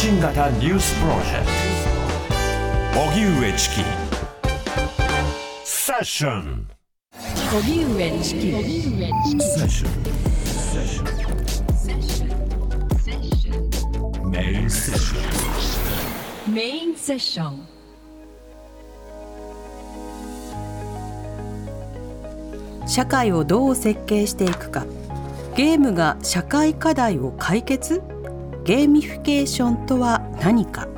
新型ニュースプロジェクト。荻上チキ。セッション。荻上チキ。セッション。メインセッション。メインセッション。社会をどう設計していくか。ゲームが社会課題を解決？ゲーミフィケーションとは何か？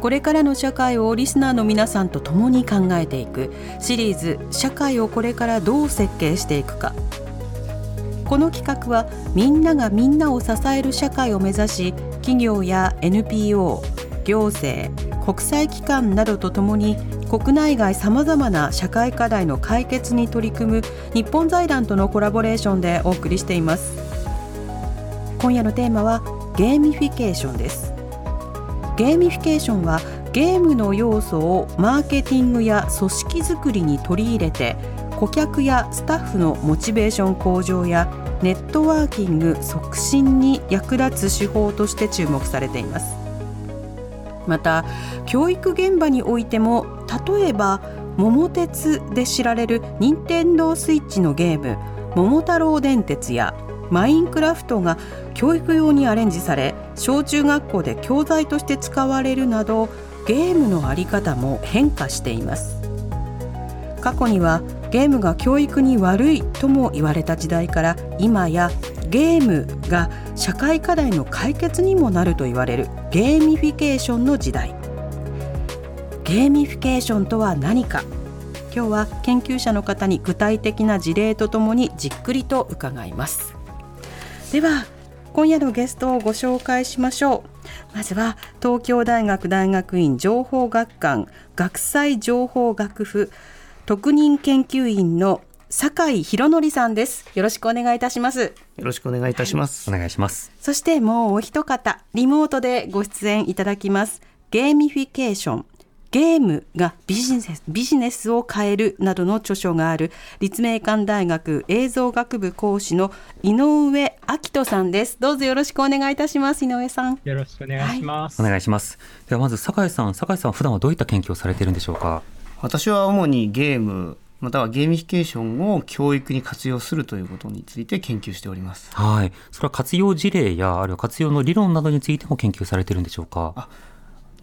これからの社会をリスナーの皆さんと共に考えていく。シリーズ「社会をこれからどう設計していくか」この企画はみんながみんなを支える社会を目指し企業や NPO 行政国際機関などとともに国内外さまざまな社会課題の解決に取り組む日本財団とのコラボレーションでお送りしています。今夜のテーマはゲーミフィケーションです。ゲーミフィケーションはゲームの要素をマーケティングや組織づくりに取り入れて顧客やスタッフのモチベーション向上やネットワーキング促進に役立つ手法として注目されています。また教育現場においても例えば桃鉄で知られる任天堂スイッチのゲーム桃太郎電鉄やマインクラフトが教育用にアレンジされ小中学校で教材として使われるなどゲームの在り方も変化しています。過去にはゲームが教育に悪いとも言われた時代から今やゲームが社会課題の解決にもなると言われるゲーミフィケーションの時代。ゲーミフィケーションとは何か。今日は研究者の方に具体的な事例とともにじっくりと伺います。では今夜のゲストをご紹介しましょうまずは東京大学大学院情報学環学際情報学府特任研究員の坂井裕紀さんですよろしくお願いいたしますよろしくお願いいたします。お願いします。そしてもうお一方リモートでご出演いただきますゲーミフィケーションゲームがビジネスビジネスを変えるなどの著書がある立命館大学映像学部講師の井上明人さんですどうぞよろしくお願いいたします井上さんよろしくお願いします。お願いします。ではまず坂井さん、坂井さんは普段はどういった研究をされているんでしょうか？私は主にゲームまたはゲーミフィケーションを教育に活用するということについて研究しております。はい。それは活用事例やあるいは活用の理論などについても研究されているんでしょうか？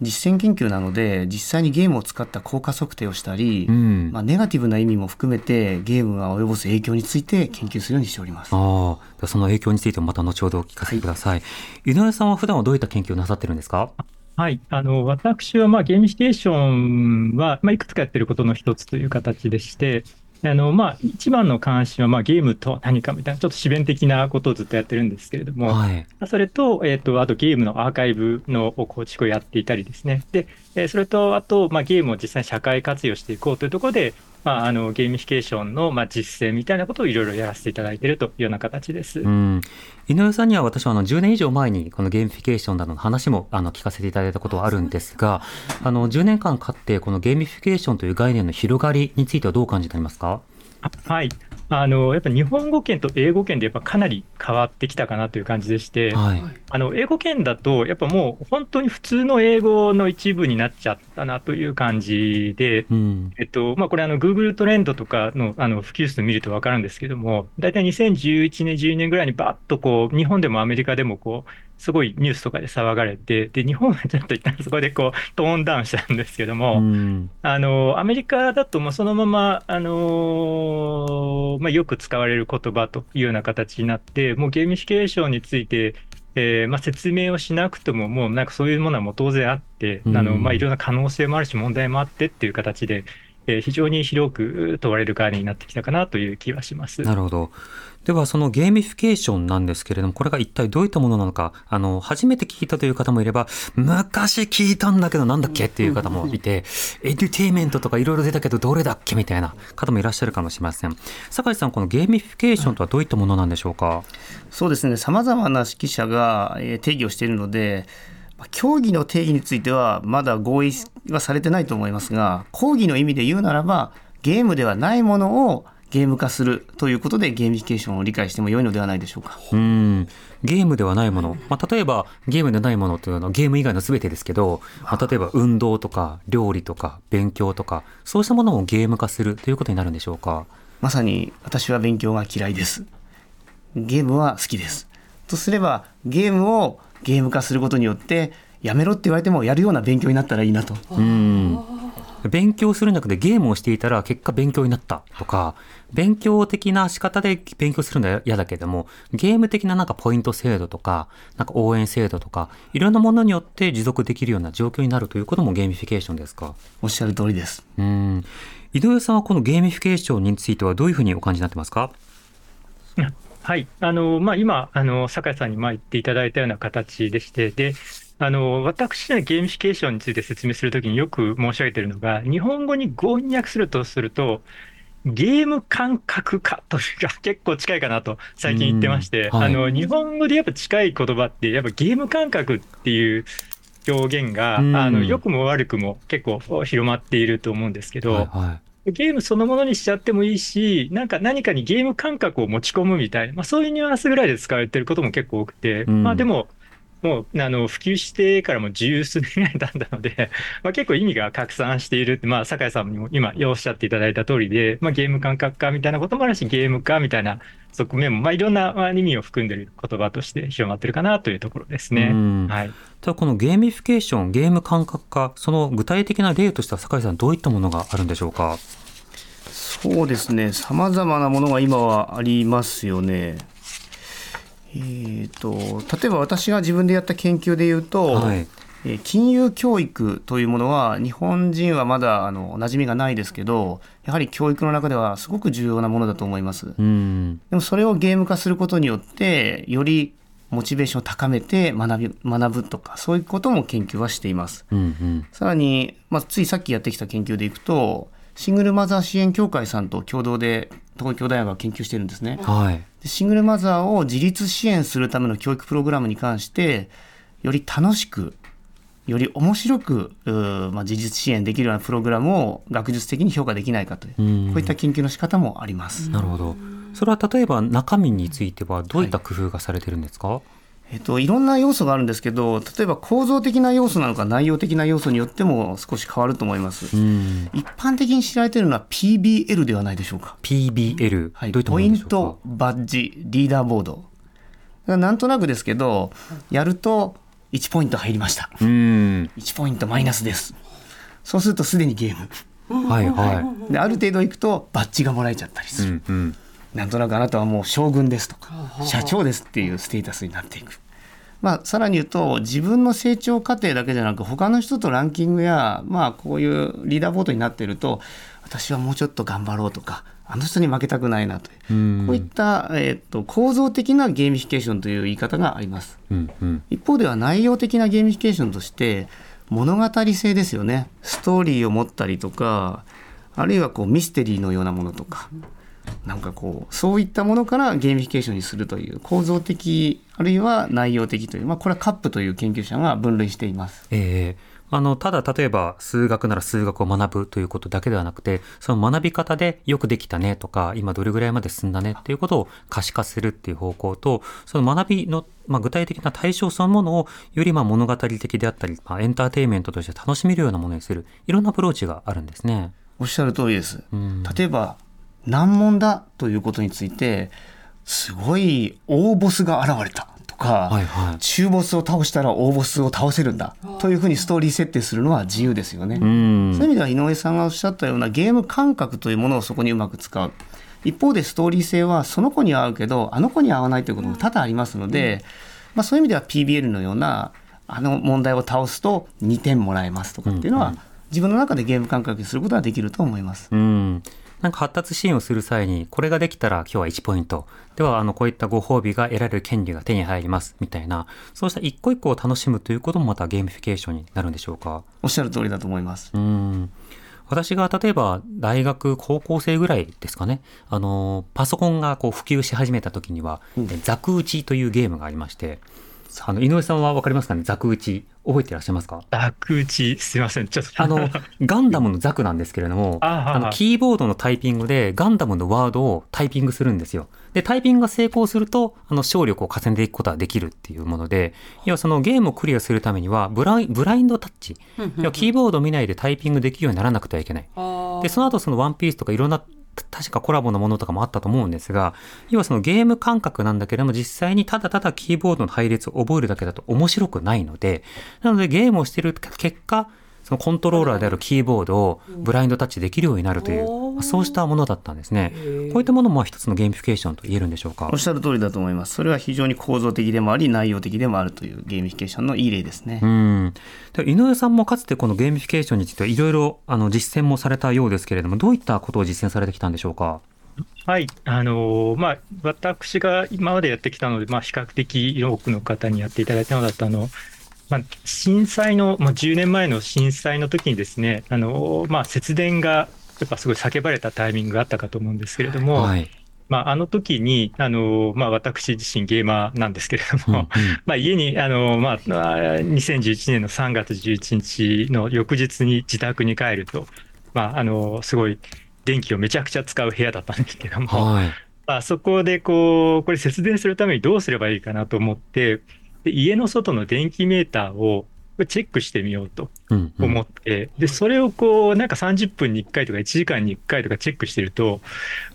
実践研究なので実際にゲームを使った効果測定をしたり、うん。まあ、ネガティブな意味も含めてゲームが及ぼす影響について研究するようにしております。あその影響についてもまた後ほどお聞かせください。井上さんは普段はどういった研究をなさってるんですか？はい。あの、私は、まあ、ゲーミフィケーションは、まあ、いくつかやってることの一つという形でして、あの、まあ、一番の関心は、まあ、ゲームとは何かみたいな、ちょっと思弁的なことをずっとやってるんですけれども、はい。まあそれと、えっ、と、あとゲームのアーカイブの構築をやっていたりですね。で、えーそれと、あと、まあ、ゲームを実際に社会活用していこうというところで、まあ、あの、ゲーミフィケーションの、まあ、実践みたいなことをいろいろやらせていただいているというような形です。うん。井上さんには私はあの10年以上前にこのゲーミフィケーションなどの話もあの聞かせていただいたことはあるんですが、あの10年間経ってこのゲーミフィケーションという概念の広がりについてはどうお感じになりますか？あはい。あの、やっぱ日本語圏と英語圏でやっぱかなり変わってきたかなという感じでして、はい。あの、英語圏だと、やっぱもう本当に普通の英語の一部になっちゃったなという感じで、うん。えっと、まあ、これあの、Google トレンドとかの、あの、普及数見るとわかるんですけども、だいたい2011年、12年ぐらいにバッとこう、日本でもアメリカでもこう、すごいニュースとかで騒がれて、で、日本はちょっと一旦そこでこう、トーンダウンしたんですけども、うん。あの、アメリカだともうそのまま、あのまあ、よく使われる言葉というような形になって、もうゲーミフィケーションについて、えーまあ、説明をしなくても、もうなんかそういうものはもう当然あって、うんあの、まあ、いろんな可能性もあるし、問題もあってっていう形で、えー非常に広く問われる概念になってきたかなという気はします。なるほど。ではそのゲーミフィケーションなんですけれども、これが一体どういったものなのか、あの、初めて聞いたという方もいれば、昔聞いたんだけどなんだっけ？っていう方もいて、エデュテイメントとかいろいろ出たけどどれだっけ？みたいな方もいらっしゃるかもしれません。坂井さん、このゲーミフィケーションとはどういったものなんでしょうか？そうですね、さまざまな識者がえー定義をしているので、まあ狭義の定義についてはまだ合意はされてないと思いますが、広義の意味で言うならば、ゲームではないものをゲーム化するということでゲーミフィケーションを理解しても良いのではないでしょうか。うんゲームではないもの、まあ、例えばゲームでないものというのはゲーム以外の全てですけど、まあ、例えば運動とか料理とか勉強とかそうしたものをゲーム化するということになるんでしょうか？まさに私は勉強が嫌いです。ゲームは好きです。とすればゲームをゲーム化することによってやめろって言われてもやるような勉強になったらいいなと。うん勉強するんじゃなくてゲームをしていたら結果勉強になったとか勉強的な仕方で勉強するのは嫌だけどもゲーム的ななんかポイント制度とかなんか応援制度とかいろんなものによって持続できるような状況になるということもゲーミフィケーションですか？おっしゃる通りです。うん井上さんはこのゲーミフィケーションについてはどういうふうにお感じになってますか？はい。あの、まあ、今、あの、坂井さんにまあ言っていただいたような形でして、で、あの、私のゲーミフィケーションについて説明するときによく申し上げているのが、日本語に語翻訳するとすると、ゲーム感覚化というか結構近いかなと最近言ってまして、うんはい。あの、日本語でやっぱ近い言葉って、やっぱゲーム感覚っていう表現が、うん。あの、良くも悪くも結構広まっていると思うんですけど、はいはゲームそのものにしちゃってもいいし、なんか何かにゲーム感覚を持ち込むみたいな、まあ、そういうニュアンスぐらいで使われてることも結構多くて、うん。まあでも、もうあの普及してからも十数年ぐらい経ったので、まあ、結構意味が拡散しているって、まあ、酒井さんにも今おっしゃっていただいた通りで、まあ、ゲーム感覚化みたいなこともあるし、ゲーム化みたいな側面も、まあ、いろんなまあ意味を含んでいる言葉として広まってるかなというところですね。うんはい。じゃあこのゲーミフィケーションゲーム感覚化その具体的な例としては酒井さんどういったものがあるんでしょうか？そうですね。様々なものが今はありますよね。えー、と例えば私が自分でやった研究で言うと、はいえー金融教育というものは日本人はまだあの馴染みがないですけどやはり教育の中ではすごく重要なものだと思います。うんでもそれをゲーム化することによってよりモチベーションを高めて学び学ぶとかそういうことも研究はしています。うんうんさらに、まあ、ついさっきやってきた研究でいくとシングルマザー支援協会さんと共同で東京大学が研究してるんですね。はいでシングルマザーを自立支援するための教育プログラムに関してより楽しくより面白く、まあ、自立支援できるようなプログラムを学術的に評価できないかという、うんこういった研究の仕方もあります。なるほどそれは例えば中身についてはどういった工夫がされてるんですか、えっと、いろんな要素があるんですけど例えば構造的な要素なのか内容的な要素によっても少し変わると思います。うん一般的に知られているのは PBL ではないでしょうか。PBL、はい、ポイント、バッジ、リーダーボード。なんとなくですけど、やると1ポイント入りました。うん1ポイントマイナスです。そうするとすでにゲーム。はいはいである程度いくとバッジがもらえちゃったりする。うんうんなんとなくあなたはもう将軍ですとか、社長ですっていうステータスになっていく。まあ、さらに言うと自分の成長過程だけじゃなく他の人とランキングや、まあ、こういうリーダーボードになっていると私はもうちょっと頑張ろうとかあの人に負けたくないなといううん。こういった、えー、と構造的なゲーミフィケーションという言い方があります。うんうん。一方では内容的なゲーミフィケーションとして物語性ですよね。ストーリーを持ったりとかあるいはこうミステリーのようなものとかなんかこうそういったものからゲーミフィケーションにするという構造的あるいは内容的という、まあ、これはカップという研究者が分類しています。ええあの、ただ例えば数学なら数学を学ぶということだけではなくて、その学び方でよくできたねとか、今どれぐらいまで進んだねっていうことを可視化するっていう方向と、その学びの、まあ、具体的な対象そのものをよりまあ物語的であったり、まあ、エンターテインメントとして楽しめるようなものにする、いろんなアプローチがあるんですね。おっしゃる通りです。うん例えば難問だということについてすごい大ボスが現れたとか、はいはい。中ボスを倒したら大ボスを倒せるんだというふうにストーリー設定するのは自由ですよね。うんそういう意味では井上さんがおっしゃったようなゲーム感覚というものをそこにうまく使う。一方でストーリー性はその子には合うけどあの子には合わないということも多々ありますので、まあ、そういう意味では PBL のようなあの問題を倒すと2点もらえますとかっていうのは、自分の中でゲーム感覚にすることができると思います。うん。なんか発達支援をする際に、これができたら今日は1ポイント。では、あの、こういったご褒美が得られる権利が手に入ります。みたいな、そうした一個一個を楽しむということもまたゲームフィケーションになるんでしょうか？おっしゃる通りだと思います。うん。私が例えば大学高校生ぐらいですかね、あの、パソコンがこう普及し始めた時には、ザク打ちというゲームがありまして、あの井上さんは分かりますかね？ザク打ち覚えていらっしゃいますか？ダーク打ち、すいません。ちょっと。あの ガンダムのザクなんですけれどもあははあのキーボードのタイピングでガンダムのワードをタイピングするんですよ。でタイピングが成功するとあの勝力を重ねていくことができるっていうもので要はそのゲームをクリアするためにはブライブラインドタッチ要はキーボードを見ないでタイピングできるようにならなくてはいけない。でその後そのワンピースとかいろんな確かコラボのものとかもあったと思うんですが要はそのゲーム感覚なんだけれども実際にただただキーボードの配列を覚えるだけだと面白くないのでなのでゲームをしてる結果そのコントローラーであるキーボードをブラインドタッチできるようになるという、おーまあそうしたものだったんですね。こういったものもまあ一つのゲーミフィケーションと言えるんでしょうか？おっしゃる通りだと思います。それは非常に構造的でもあり、内容的でもあるというゲーミフィケーションのいい例ですね。うん、で井上さんもかつてこのゲーミフィケーションについてはいろいろあの実践もされたようですけれどもどういったことを実践されてきたんでしょうか？はい、あのーまあ、私が今までやってきたので、まあ、比較的多くの方にやっていただいたのだったあの、まあ、震災の、まあ、10年前の震災の時にですね、あのーまあ、節電がやっぱすごい叫ばれたタイミングがあったかと思うんですけれども、はい。まあ、あの時に、あのーまあ、私自身ゲーマーなんですけれども、うんうん まあ、家に、あの、まあ、まあ2011年の3月11日の翌日に自宅に帰ると、まあ、あの、すごい電気をめちゃくちゃ使う部屋だったんですけども、はい。まあ、そこでこう、これ節電するためにどうすればいいかなと思って、で家の外の電気メーターをチェックしてみようとうんうん。思って、で、それをこう、なんか30分に1回とか1時間に1回とかチェックしてると、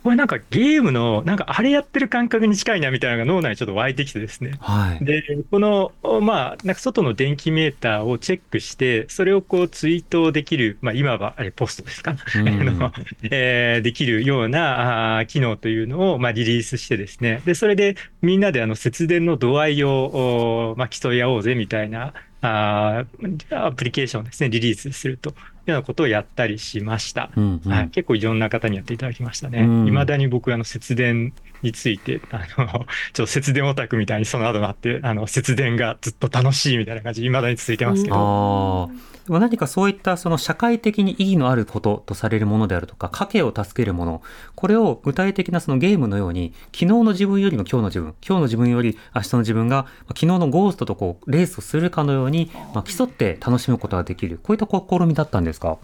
これなんかゲームの、なんかあれやってる感覚に近いなみたいなのが脳内にちょっと湧いてきてですね。はい。で、この、まあ、なんか外の電気メーターをチェックして、それをこうツイートできる、まあ今はあれポストですか、うん。えーできるようなあー機能というのを、まあ、リリースしてですね、で、それでみんなであの節電の度合いを、おまあ、競い合おうぜみたいなあーアプリケーションをですね、リリースするというようなことをやったりしました。うんうんはい、結構いろんな方にやっていただきましたね。うんいまだに僕、あの、節電について、あの、ちょっと節電オタクみたいにその後なって、あの、節電がずっと楽しいみたいな感じで、いまだに続いてますけど。ああ。何かそういったその社会的に意義のあることとされるものであるとか、家計を助けるもの、これを具体的なそのゲームのように、昨日の自分よりも今日の自分、今日の自分より明日の自分が、まあ昨日のゴーストとこう、レースをするかのように、まあ、競って楽しむことができる、こういった試みだったんですか？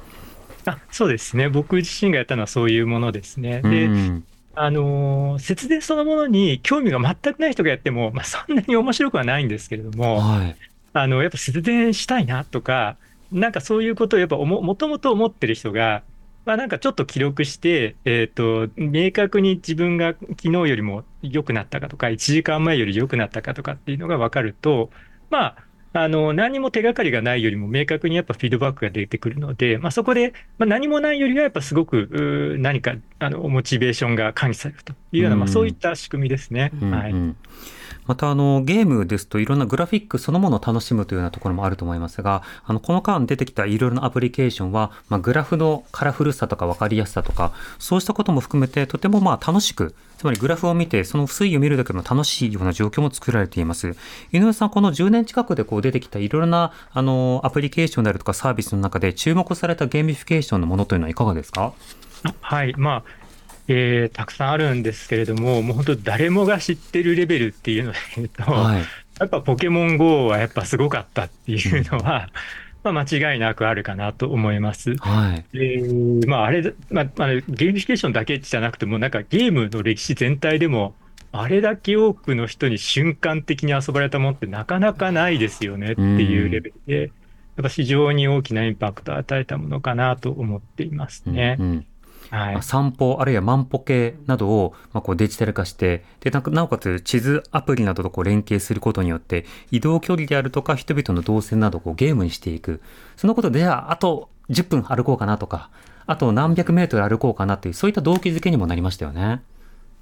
あそうですね。僕自身がやったのはそういうものですね。で、うんあのー節電そのものに興味が全くない人がやっても、まあ、そんなに面白くはないんですけれども、はい。あの、やっぱ節電したいなとか、なんかそういうことをやっぱももともと思ってる人が、まあなんかちょっと記録して、えっ、と、明確に自分が昨日よりも良くなったかとか、1時間前より良くなったかとかっていうのが分かると、まあ、あの、何も手がかりがないよりも明確にやっぱフィードバックが出てくるので、まあそこで、まあ何もないよりはやっぱすごく、何か、あの、モチベーションが管理されるというような、まあそういった仕組みですね。はい。またあのゲームですといろんなグラフィックそのものを楽しむというようなところもあると思いますがあのこの間出てきたいろいろなアプリケーションは、まあ、グラフのカラフルさとか分かりやすさとかそうしたことも含めてとてもまあ楽しくつまりグラフを見てその推移を見るだけでも楽しいような状況も作られています。井上さんこの10年近くでこう出てきたいろいろなあのアプリケーションであるとかサービスの中で注目されたゲーミフィケーションのものというのはいかがですか？はい、まあ、えーたくさんあるんですけれども、もう本当、誰もが知ってるレベルっていうので言うと、はい。やっぱポケモン GO はやっぱすごかったっていうのは、まあ間違いなくあるかなと思います。はい。でまあ、あれ、まあ、あのゲーミフィケーションだけじゃなくても、なんかゲームの歴史全体でも、あれだけ多くの人に瞬間的に遊ばれたものってなかなかないですよねっていうレベルで、やっぱ非常に大きなインパクトを与えたものかなと思っていますね。うんうんはいまあ。散歩あるいは万歩計などをまあこうデジタル化してでななおかつ地図アプリなどとこう連携することによって移動距離であるとか人々の動線などをこうゲームにしていくそのことでじゃああと10分歩こうかなとかあと何百メートル歩こうかなっていうそういった動機づけにもなりましたよね。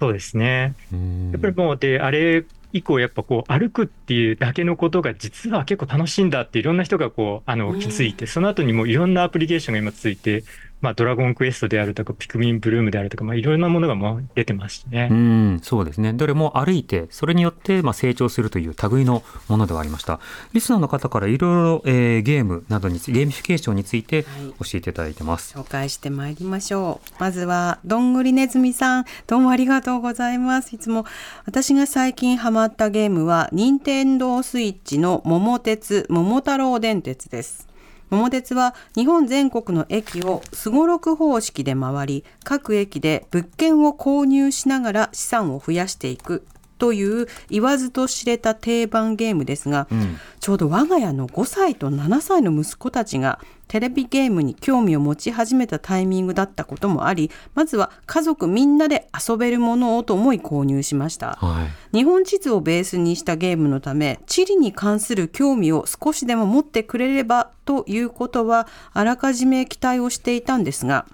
そうですね。うんやっぱりもう、で、あれ以降、やっぱこう、歩くっていうだけのことが実は結構楽しいんだっていろんな人がこう、あの、気づいて、その後にもういろんなアプリケーションが今ついて、まあ、ドラゴンクエストであるとか、ピクミンブルームであるとか、まあ、いろんなものがもう出てますしね。うん、そうですね。どれも歩いて、それによってまあ成長するという類のものではありました。リスナーの方からいろいろ、えーゲームなどにつゲーミフィケーションについてはい教えていただいてます。紹介してまいりましょうまずはどんぐりねずみさんどうもありがとうございますいつも私が最近ハマったゲームは任天堂スイッチの桃鉄桃太郎電鉄です桃鉄は日本全国の駅をすごろく方式で回り各駅で物件を購入しながら資産を増やしていく。という言わずと知れた定番ゲームですが、うんちょうど我が家の5歳と7歳の息子たちがテレビゲームに興味を持ち始めたタイミングだったこともありまずは家族みんなで遊べるものをと思い購入しましたはい。日本地図をベースにしたゲームのため地理に関する興味を少しでも持ってくれればということはあらかじめ期待をしていたんですが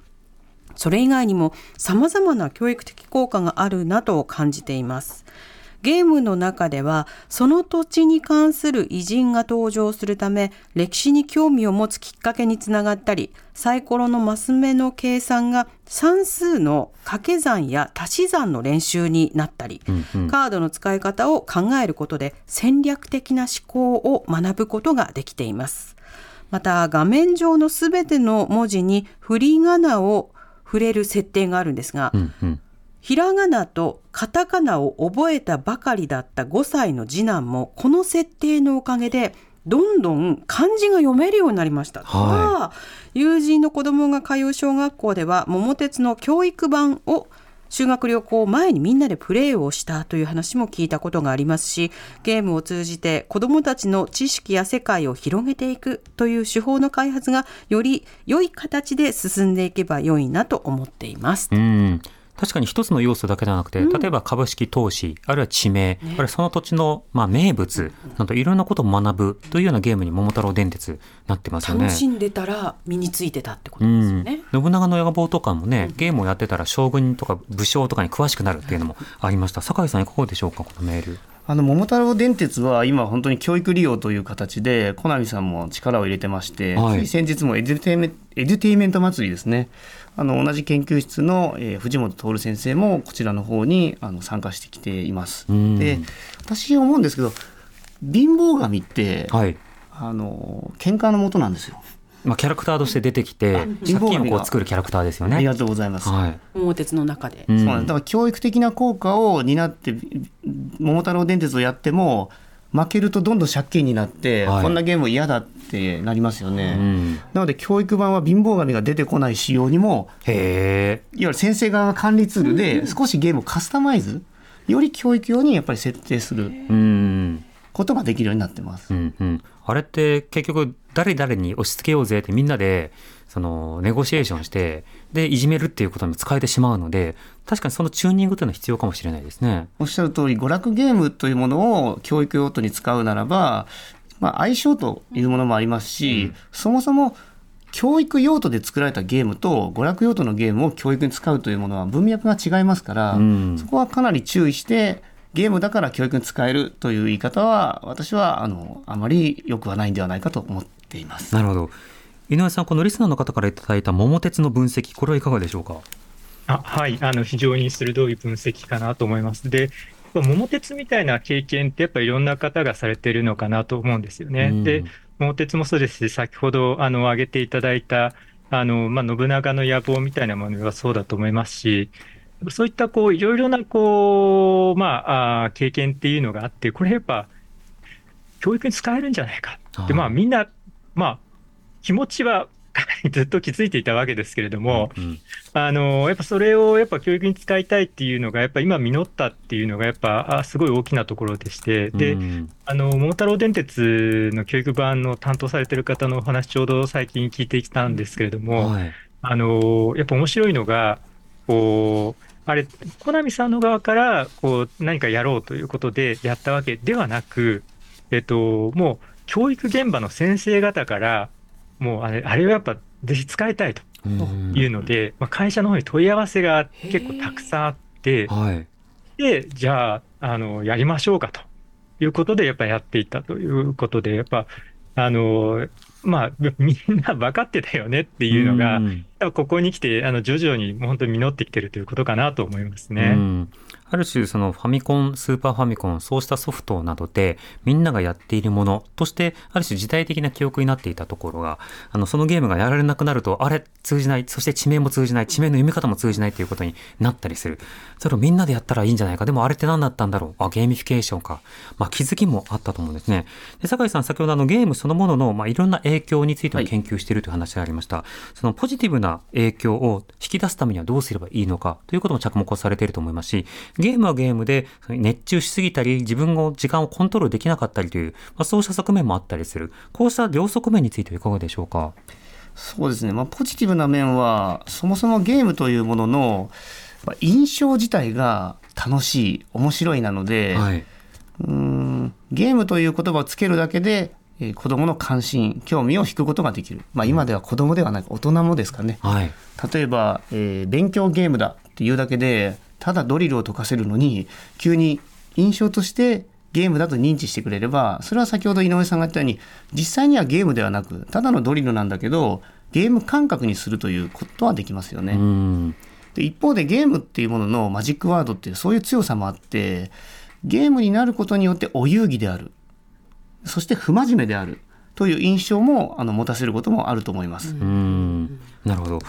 それ以外にも様々な教育的効果があるなと感じています。ゲームの中ではその土地に関する偉人が登場するため歴史に興味を持つきっかけにつながったりサイコロのマス目の計算が算数の掛け算や足し算の練習になったり、うんうんカードの使い方を考えることで戦略的な思考を学ぶことができています。また画面上のすべての文字に振り仮名を触れる設定があるんですが、うんうん。ひらがなとカタカナを覚えたばかりだった5歳の次男もこの設定のおかげでどんどん漢字が読めるようになりました。は友人の子供が通う小学校では桃鉄の教育版を修学旅行前にみんなでプレーをしたという話も聞いたことがありますしゲームを通じて子どもたちの知識や世界を広げていくという手法の開発がより良い形で進んでいけば良いなと思っています。うん。確かに一つの要素だけではなくて、例えば株式投資、あるいは地名、あるいはその土地の、まあ、名物などいろんなことを学ぶというようなゲームに桃太郎電鉄なってますよね。楽しんでたら身についてたってことうん、ですよね。信長の野望とかもね、ゲームをやってたら将軍とか武将とかに詳しくなるっていうのもありました。酒井さんいかがでしょうか、このメール。あの桃太郎電鉄は今本当に教育利用という形でコナミさんも力を入れてまして、はい先日もエデュテイメンエデュテイメント祭りですねあの同じ研究室の、えー藤本徹先生もこちらの方にあの参加してきています。うんで私思うんですけど貧乏神って、はい。あの喧嘩の元なんですよ。まあ、キャラクターとして出てきて、借金をこう作るキャラクターですよね。ありがとうございます。はい。桃鉄の中で。うんそうなんですだから教育的な効果を担って桃太郎電鉄をやっても負けるとどんどん借金になって、はいこんなゲーム嫌だってなりますよね、うんなので教育版は貧乏神が出てこない仕様にも。いわゆる先生側が管理ツールで少しゲームをカスタマイズより教育用にやっぱり設定するうん。ことができるようになってます。うんうん、あれって結局誰々に押し付けようぜってみんなでそのネゴシエーションしてでいじめるっていうことにも使えてしまうので確かにそのチューニングというのは必要かもしれないですね。おっしゃる通り娯楽ゲームというものを教育用途に使うならば、まあ、相性というものもありますし、そもそも教育用途で作られたゲームと娯楽用途のゲームを教育に使うというものは文脈が違いますから、うんそこはかなり注意してゲームだから教育に使えるという言い方は私はあのあまり良くはないんではないかと思っています。なるほど井上さんこのリスナーの方からいただいた桃鉄の分析これはいかがでしょうか？あはい、あの非常に鋭い分析かなと思います。で、やっぱ桃鉄みたいな経験ってやっぱりいろんな方がされてるのかなと思うんですよね。うんで、桃鉄もそうですし、先ほどあの挙げていただいたあの、まあ、信長の野望みたいなものはそうだと思いますし、そういったこういろいろなこう、まあ、あー経験っていうのがあって、これやっぱ教育に使えるんじゃないかって、はい。まあみんな、まあ気持ちは ずっと気づいていたわけですけれども、うんあのやっぱそれをやっぱ教育に使いたいっていうのが、やっぱ今、実ったっていうのが、やっぱあすごい大きなところでして、で、うん。あの桃太郎電鉄の教育版の担当されてる方のお話、ちょうど最近聞いてきたんですけれども、はい。あのやっぱ面白いのが、こう、あれ、コナミさんの側からこう何かやろうということでやったわけではなく、えっと、もう教育現場の先生方から、もうあれあれはやっぱぜひ使いたいとうん。いうので、まあ、会社の方に問い合わせが結構たくさんあって、はい。で、じゃあ、あの、やりましょうかということで、やっぱやっていったということで、やっぱ、あの、まあ、みんな分かってたよねっていうのが、うんここに来て、あの、徐々に本当に実ってきてるということかなと思いますうね。んある種そのファミコン、スーパーファミコン、そうしたソフトなどでみんながやっているものとして、ある種時代的な記憶になっていたところが、あの、そのゲームがやられなくなると、あれ、通じない、そして地名も通じない、地名の読み方も通じないということになったりする。それをみんなでやったらいいんじゃないか。でもあれって何だったんだろう。あ、ゲーミフィケーションか。まあ気づきもあったと思うんですね。で、坂井さん、先ほどあのゲームそのものの、まあいろんな影響についても研究しているという話がありました。そのポジティブな影響を引き出すためにはどうすればいいのかということも着目をされていると思いますし、ゲームはゲームで熱中しすぎたり、自分の時間をコントロールできなかったりという、まあ、そうした側面もあったりする。こうした両側面についてはいかがでしょうか？そうですね、まあ、ポジティブな面はそもそもゲームというもののまあ印象自体が楽しい面白いなので、はい。うーんゲームという言葉をつけるだけで、えー子どもの関心興味を引くことができる、まあ、今では子どもではなく大人もですかねはい。例えば、えー勉強ゲームだっていうだけでただドリルを解かせるのに急に印象としてゲームだと認知してくれればそれは先ほど井上さんが言ったように実際にはゲームではなくただのドリルなんだけどゲーム感覚にするということはできますよね。うん。で一方でゲームっていうもののマジックワードっていうそういう強さもあってゲームになることによってお遊戯であるそして不真面目であるという印象もあの持たせることもあると思います。うん。なるほど。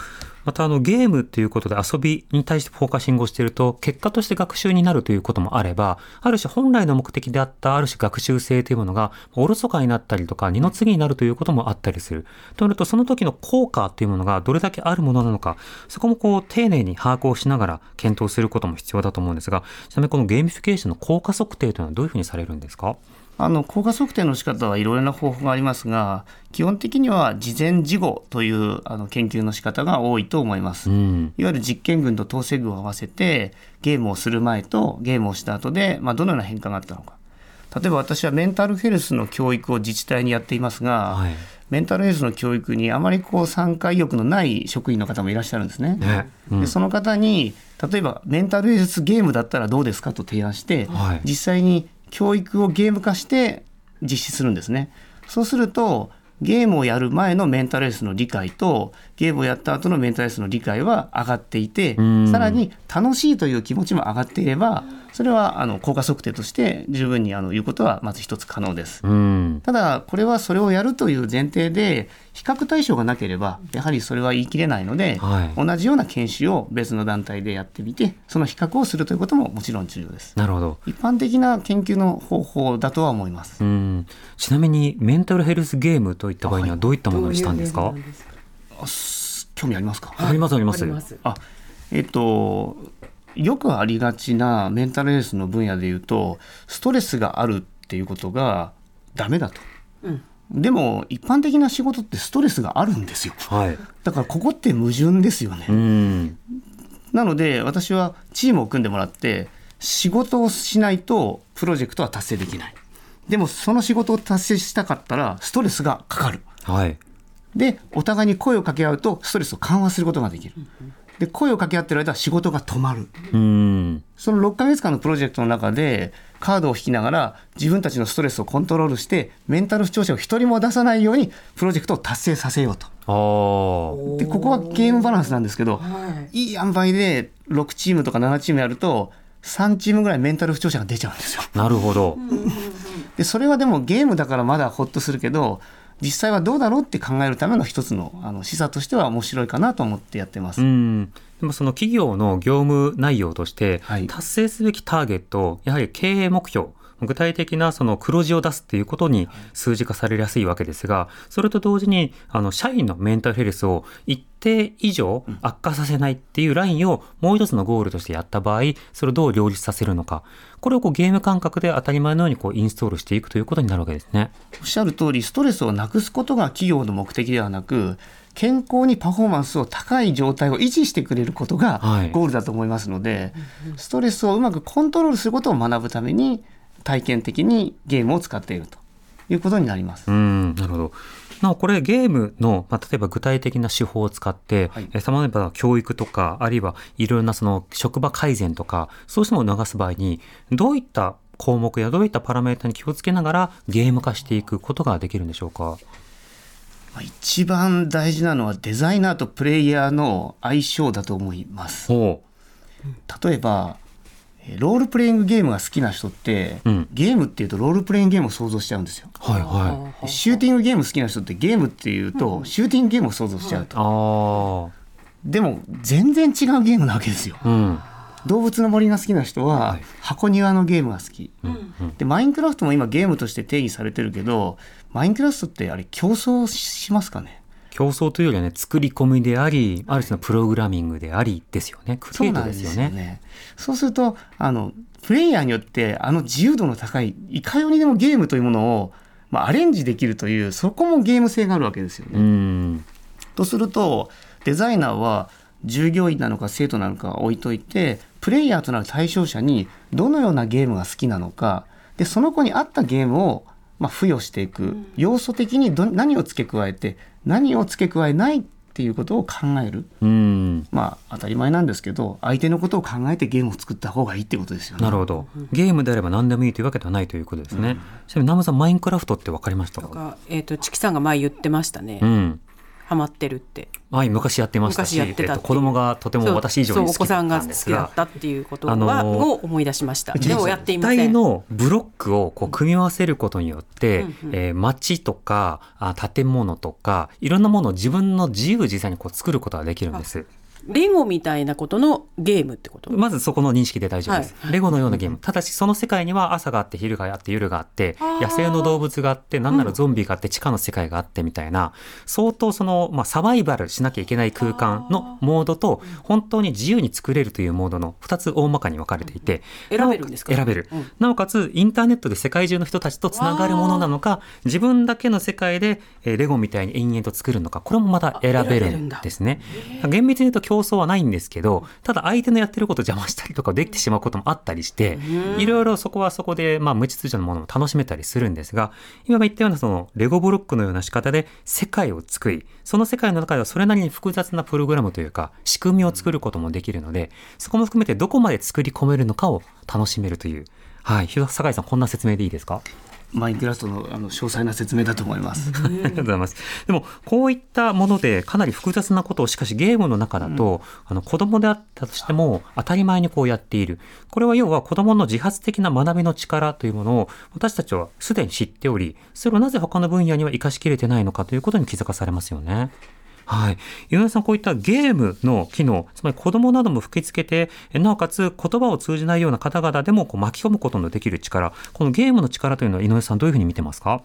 またあのゲームっていうことで遊びに対してフォーカシングをしていると結果として学習になるということもあればある種本来の目的であったある種学習性というものがおろそかになったりとか二の次になるということもあったりする。となるとその時の効果というものがどれだけあるものなのかそこもこう丁寧に把握をしながら検討することも必要だと思うんですがちなみにこのゲーミフィケーションの効果測定というのはどういうふうにされるんですか？あの効果測定の仕方はいろいろな方法がありますが基本的には事前事後というあの研究の仕方が多いと思います。うん。いわゆる実験群と統制群を合わせてゲームをする前とゲームをした後で、まあ、どのような変化があったのか。例えば私はメンタルヘルスの教育を自治体にやっていますが、はい。メンタルヘルスの教育にあまりこう参加意欲のない職員の方もいらっしゃるんですね。ね。うん。でその方に例えばメンタルヘルスゲームだったらどうですかと提案して、はい。実際に教育をゲーム化して実施するんですね。そうするとゲームをやる前のメンタルヘルスの理解とゲームをやった後のメンタルヘルスの理解は上がっていてうんさらに楽しいという気持ちも上がっていればそれはあの効果測定として十分にあの言うことはまず一つ可能です。うん。ただこれはそれをやるという前提で比較対象がなければやはりそれは言い切れないので、はい。同じような研修を別の団体でやってみてその比較をするということももちろん重要です。なるほど。一般的な研究の方法だとは思います。うん。ちなみにメンタルヘルスゲームといった場合にはどういったものにしたんですか、あす興味ありますか、あります。あります。あえっとよくありがちなメンタルヘルスの分野でいうとストレスがあるっていうことがダメだと。でも一般的な仕事ってストレスがあるんですよ。はい。だからここって矛盾ですよね。うん。なので私はチームを組んでもらって仕事をしないとプロジェクトは達成できない。でもその仕事を達成したかったらストレスがかかる。はい。でお互いに声を掛け合うとストレスを緩和することができる。で声を掛け合ってる間は仕事が止まる。うん。その6ヶ月間のプロジェクトの中でカードを引きながら自分たちのストレスをコントロールしてメンタル不調者を一人も出さないようにプロジェクトを達成させようと。ああ。でここはゲームバランスなんですけど、いい塩梅で6チームとか7チームやると3チームぐらいメンタル不調者が出ちゃうんですよ。なるほど。でそれはでもゲームだからまだホッとするけど実際はどうだろうって考えるための一つのあの示唆としては面白いかなと思ってやってます。うん。でもその企業の業務内容としてはい達成すべきターゲット、やはり経営目標、具体的なその黒字を出すっていうことに数字化されやすいわけですが、それと同時に、あの、社員のメンタルヘルスを一定以上悪化させないっていうラインをもう一つのゴールとしてやった場合、それをどう両立させるのか。これをこうゲーム感覚で当たり前のようにこうインストールしていくということになるわけですね。おっしゃる通りストレスをなくすことが企業の目的ではなく健康にパフォーマンスを高い状態を維持してくれることがはいゴールだと思いますので、ストレスをうまくコントロールすることを学ぶために体験的にゲームを使っているということになります。うん、なるほど。なお、これゲームの、まあ、例えば具体的な手法を使って、はいえ様々な教育とか、あるいはいろいろなその職場改善とか、そうしたものを促す場合に、どういった項目やどういったパラメータに気をつけながらゲーム化していくことができるんでしょうか？まあ一番大事なのはデザイナーとプレイヤーの相性だと思います。ほ例えばえーロールプレイングゲームが好きな人って、うん。ゲームっていうとロールプレイングゲームを想像しちゃうんですよ。うはい。はでシューティングゲーム好きな人ってゲームっていうと、シューティングゲームを想像しちゃういと。あでも全然違うゲームなわけですよ。あうん。動物の森が好きな人ははい。箱庭のゲームが好き。うん。でマインクラフトも今ゲームとして定義されてるけどマインクラフトってあれ競争しますかね？競争というよりはね作り込みでありある種のプログラミングでありですよね。クリエイトですよね。そうするとあのプレイヤーによってあの自由度の高いいかようにでもゲームというものを、まあ、アレンジできるというそこもゲーム性があるわけですよね。うん。とするとデザイナーは従業員なのか生徒なのかは置いといてプレイヤーとなる対象者にどのようなゲームが好きなのかでその子に合ったゲームをまあ付与していく。要素的にど何を付け加えて何を付け加えないっていうことを考える。うん。まあ当たり前なんですけど相手のことを考えてゲームを作った方がいいってことですよね。なるほど。ゲームであれば何でもいいというわけではないということですね、ちなみに南部さんマインクラフトって分かりましたか？とか、えっ、と、チキさんが前言ってましたね。うんハマってるって。はい、昔やってましたし、ってたっえっと、子供がとても私以上に好きだっそうお子さんがたんですが好きだったっていうことは、あのーを思い出しました。でもやっていま実せん。体のブロックをこう組み合わせることによって、うんうんえー街とかあ建物とかいろんなものを自分の自由自在にこう作ることができるんです。レゴみたいなことのゲームってこと？まずそこの認識で大丈夫です。はいレゴのようなゲーム。ただしその世界には朝があって昼があって夜があって野生の動物があってなんならゾンビがあって地下の世界があってみたいな相当その、まあ、サバイバルしなきゃいけない空間のモードと本当に自由に作れるというモードの2つ大まかに分かれていて選べるんですか？選べる。うんなおかつインターネットで世界中の人たちとつながるものなのか自分だけの世界で、えーレゴみたいに延々と作るのかこれもまた選べるんですね。厳密に言うと競争はないんですけどただ相手のやってることを邪魔したりとかできてしまうこともあったりしていろいろそこはそこで、まあ、無秩序なものも楽しめたりするんですが今言ったようなそのレゴブロックのような仕方で世界を作りその世界の中ではそれなりに複雑なプログラムというか仕組みを作ることもできるのでそこも含めてどこまで作り込めるのかを楽しめるという。はい、酒井さんこんな説明でいいですか？マインクラフトのあの詳細な説明だと思います。ありがとうございます。でも、こういったものでかなり複雑なことをしかしゲームの中だと、あの子供であったとしても当たり前にこうやっている。これは要は子供の自発的な学びの力というものを私たちはすでに知っており、それをなぜ他の分野には活かしきれてないのかということに気づかされますよね。はい。井上さん、こういったゲームの機能、つまり子供なども吹き付けて、えなおかつ言葉を通じないような方々でもこう巻き込むことのできる力、このゲームの力というのは井上さんどういうふうに見てますか？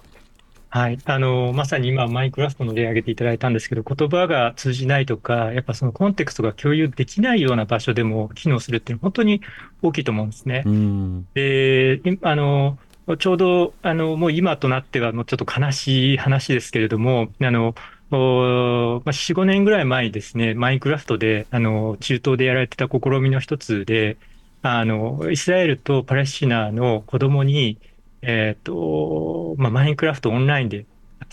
はい。あの、まさに今、マインクラフトの例を挙げていただいたんですけど、言葉が通じないとか、やっぱそのコンテクストが共有できないような場所でも機能するっていうのは本当に大きいと思うんですねう。ん。で、いあの、ちょうど、あの、もう今となってはもうちょっと悲しい話ですけれども、あの、おまあ、4、5年ぐらい前にですね、マインクラフトで、あの、中東でやられてた試みの一つで、あの、イスラエルとパレスチナの子供に、えっと、まあ、マインクラフトオンラインで